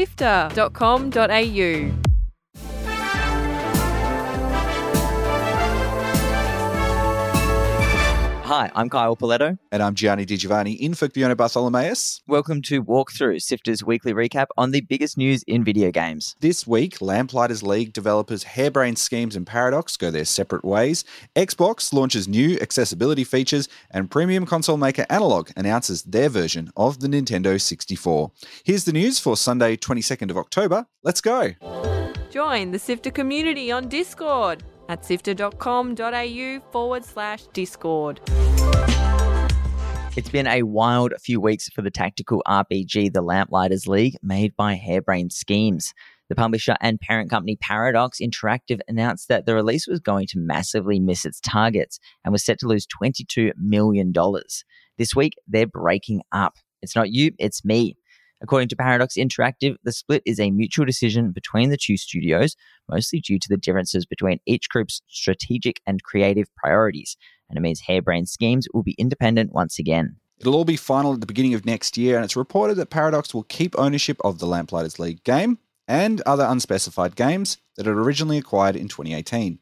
sifter.com.au. Hi, I'm Kyle Pauletto. And I'm Gianni Di Giovanni in for Fiona Bartholomaeus. Welcome to Walkthrough, Sifter's weekly recap on the biggest news in video games. This week, Lamplighters League developers Harebrained Schemes and Paradox go their separate ways. Xbox launches new accessibility features, and premium console maker Analogue announces their version of the Nintendo 64. Here's the news for Sunday, 22nd of October. Let's go. Join the Sifter community on Discord at sifter.com.au forward slash Discord. It's been a wild few weeks for the tactical RPG The Lamplighters League, made by Harebrained Schemes. The publisher and parent company Paradox Interactive announced that the release was going to massively miss its targets and was set to lose $22 million. This week, they're breaking up. It's not you, it's me. According to Paradox Interactive, the split is a mutual decision between the two studios, mostly due to the differences between each group's strategic and creative priorities. And it means Harebrained Schemes will be independent once again. It'll all be final at the beginning of next year, and it's reported that Paradox will keep ownership of the Lamplighters League game and other unspecified games that it originally acquired in 2018.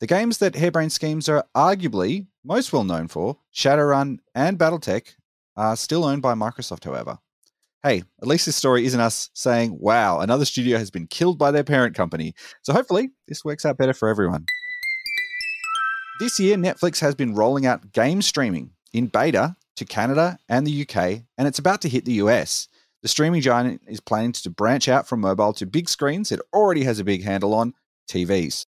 The games that Harebrained Schemes are arguably most well known for, Shadowrun and Battletech, are still owned by Microsoft, however. Hey, at least this story isn't us saying, wow, another studio has been killed by their parent company. So hopefully, this works out better for everyone. This year, Netflix has been rolling out game streaming in beta to Canada and the UK, and it's about to hit the US. The streaming giant is planning to branch out from mobile to big screens it already has a big handle on TVs.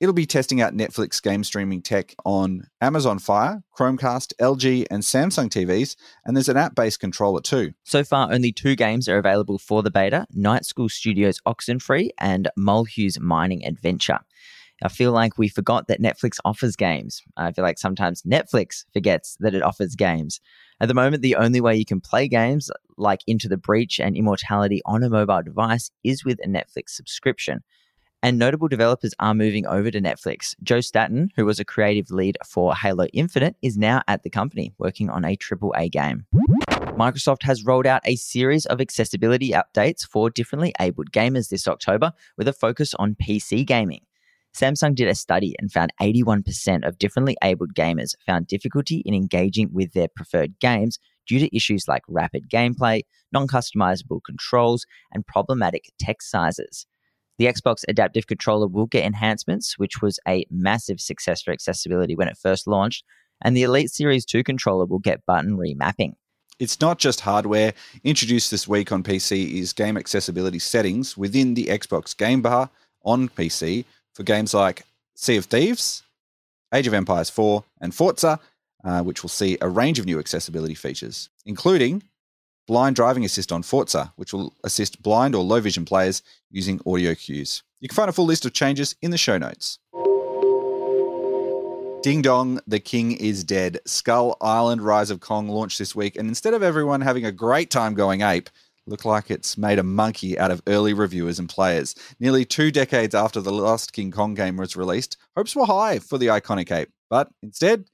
It'll be testing out Netflix game streaming tech on Amazon Fire, Chromecast, LG, and Samsung TVs, and there's an app based controller too. So far, only two games are available for the beta Night School Studios Oxenfree and Molehew's Mining Adventure. I feel like we forgot that Netflix offers games. I feel like sometimes Netflix forgets that it offers games. At the moment, the only way you can play games like Into the Breach and Immortality on a mobile device is with a Netflix subscription. And notable developers are moving over to Netflix. Joe Staten, who was a creative lead for Halo Infinite, is now at the company working on a AAA game. Microsoft has rolled out a series of accessibility updates for differently abled gamers this October with a focus on PC gaming. Samsung did a study and found 81% of differently abled gamers found difficulty in engaging with their preferred games due to issues like rapid gameplay, non customizable controls, and problematic text sizes. The Xbox Adaptive Controller will get enhancements, which was a massive success for accessibility when it first launched, and the Elite Series 2 controller will get button remapping. It's not just hardware. Introduced this week on PC is game accessibility settings within the Xbox Game Bar on PC for games like Sea of Thieves, Age of Empires 4, and Forza, uh, which will see a range of new accessibility features, including blind driving assist on Forza, which will assist blind or low vision players using audio cues. You can find a full list of changes in the show notes. Ding dong, the king is dead. Skull Island Rise of Kong launched this week, and instead of everyone having a great time going ape, look like it's made a monkey out of early reviewers and players. Nearly two decades after the last King Kong game was released, hopes were high for the iconic ape, but instead,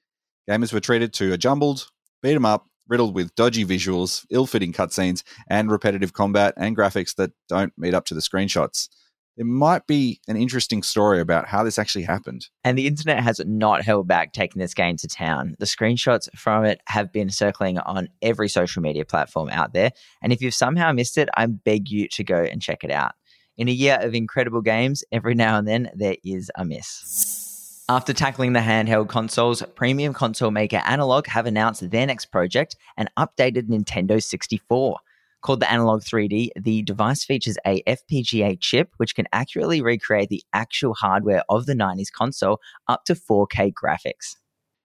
gamers were treated to a jumbled, beat 'em up, riddled with dodgy visuals, ill fitting cutscenes, and repetitive combat and graphics that don't meet up to the screenshots. There might be an interesting story about how this actually happened. And the internet has not held back taking this game to town. The screenshots from it have been circling on every social media platform out there. And if you've somehow missed it, I beg you to go and check it out. In a year of incredible games, every now and then there is a miss. After tackling the handheld consoles, premium console maker Analogue have announced their next project, an updated Nintendo 64. Called the Analogue 3D, the device features a FPGA chip which can accurately recreate the actual hardware of the 90s console up to 4K graphics.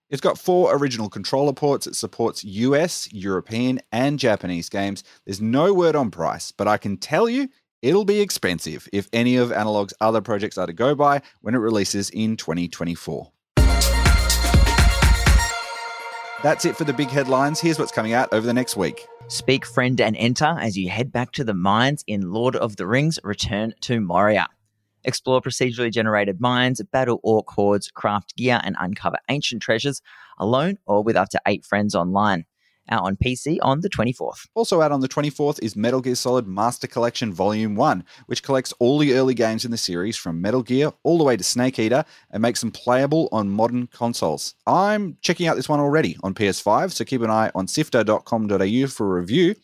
It's got four original controller ports. It supports US, European, and Japanese games. There's no word on price, but I can tell you it'll be expensive if any of Analogue's other projects are to go by when it releases in 2024. That's it for the big headlines. Here's what's coming out over the next week. Speak, friend, and enter as you head back to the mines in Lord of the Rings Return to Moria. Explore procedurally generated mines, battle orc hordes, craft gear, and uncover ancient treasures alone or with up to eight friends online. Out on PC on the 24th. Also out on the 24th is Metal Gear Solid Master Collection Volume 1, which collects all the early games in the series from Metal Gear all the way to Snake Eater and makes them playable on modern consoles. I'm checking out this one already on PS5, so keep an eye on sifter.com.au for a review,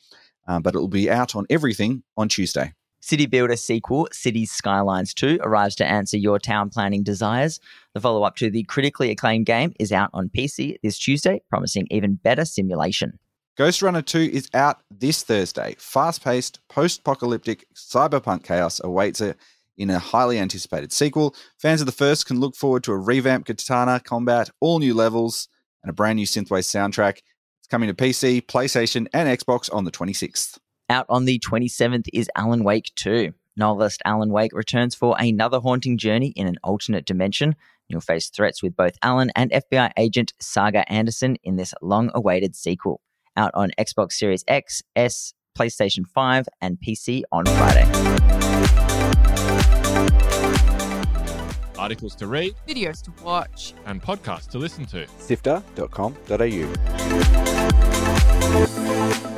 uh, but it will be out on everything on Tuesday. City Builder sequel, Cities Skylines 2, arrives to answer your town planning desires. The follow up to the critically acclaimed game is out on PC this Tuesday, promising even better simulation. Ghostrunner 2 is out this Thursday. Fast paced, post apocalyptic cyberpunk chaos awaits it in a highly anticipated sequel. Fans of the first can look forward to a revamped katana combat, all new levels, and a brand new synthwave soundtrack. It's coming to PC, PlayStation, and Xbox on the 26th. Out on the 27th is Alan Wake 2. Novelist Alan Wake returns for another haunting journey in an alternate dimension. You'll face threats with both Alan and FBI agent Saga Anderson in this long awaited sequel. Out on Xbox Series X, S, PlayStation 5, and PC on Friday. Articles to read Videos to watch. and podcasts to listen to. Sifter.com.au.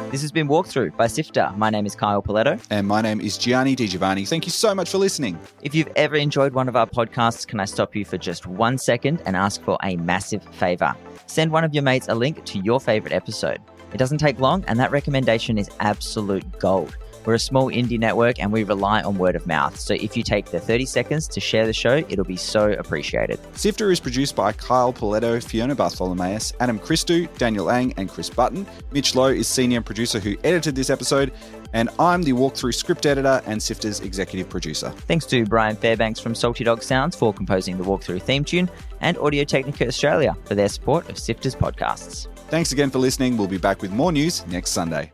This has been Walkthrough by Sifter. My name is Kyle Pauletto. And my name is Gianni Di Giovanni. Thank you so much for listening. If you've ever enjoyed one of our podcasts, can I stop you for just one second and ask for a massive favor? Send one of your mates a link to your favorite episode. It doesn't take long, and that recommendation is absolute gold. We're a small indie network and we rely on word of mouth. So if you take the 30 seconds to share the show, it'll be so appreciated. Sifter is produced by Kyle Pauletto, Fiona Bartholomaeus, Adam Christou, Daniel Ang, and Chris Button. Mitch Loh is senior producer who edited this episode, and I'm the walkthrough script editor and Sifter's executive producer. Thanks to Brian Fairbanks from Salty Dog Sounds for composing the walkthrough theme tune and Audio Technica Australia for their support of Sifter's podcasts. Thanks again for listening. We'll be back with more news next Sunday.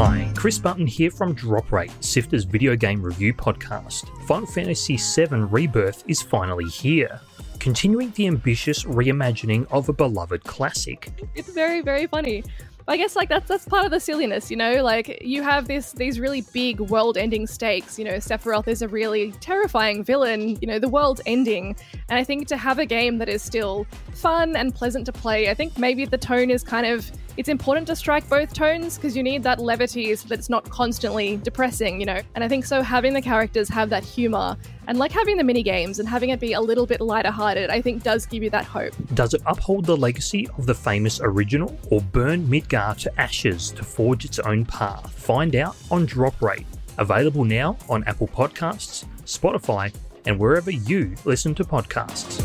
Hi, Chris Button here from Drop Rate, Sifter's video game review podcast. Final Fantasy VII Rebirth is finally here, continuing the ambitious reimagining of a beloved classic. it's very very funny. I guess like that's that's part of the silliness you know? Like you have this these really big world ending stakes you know? Sephiroth is a really terrifying villain you know the world's ending. And i think to have a game that is still fun and pleasant to play i think maybe the tone is kind of it's important to strike both tones because you need that levity so that it's not constantly depressing you know and i think so having the characters have that humor and like having the mini games and having it be a little bit lighter hearted i think does give you that hope Does it uphold the legacy of the famous original or burn Midgar to ashes to forge its own path? Find out on Drop Rate, available now on Apple Podcasts, Spotify, and wherever you listen to podcasts.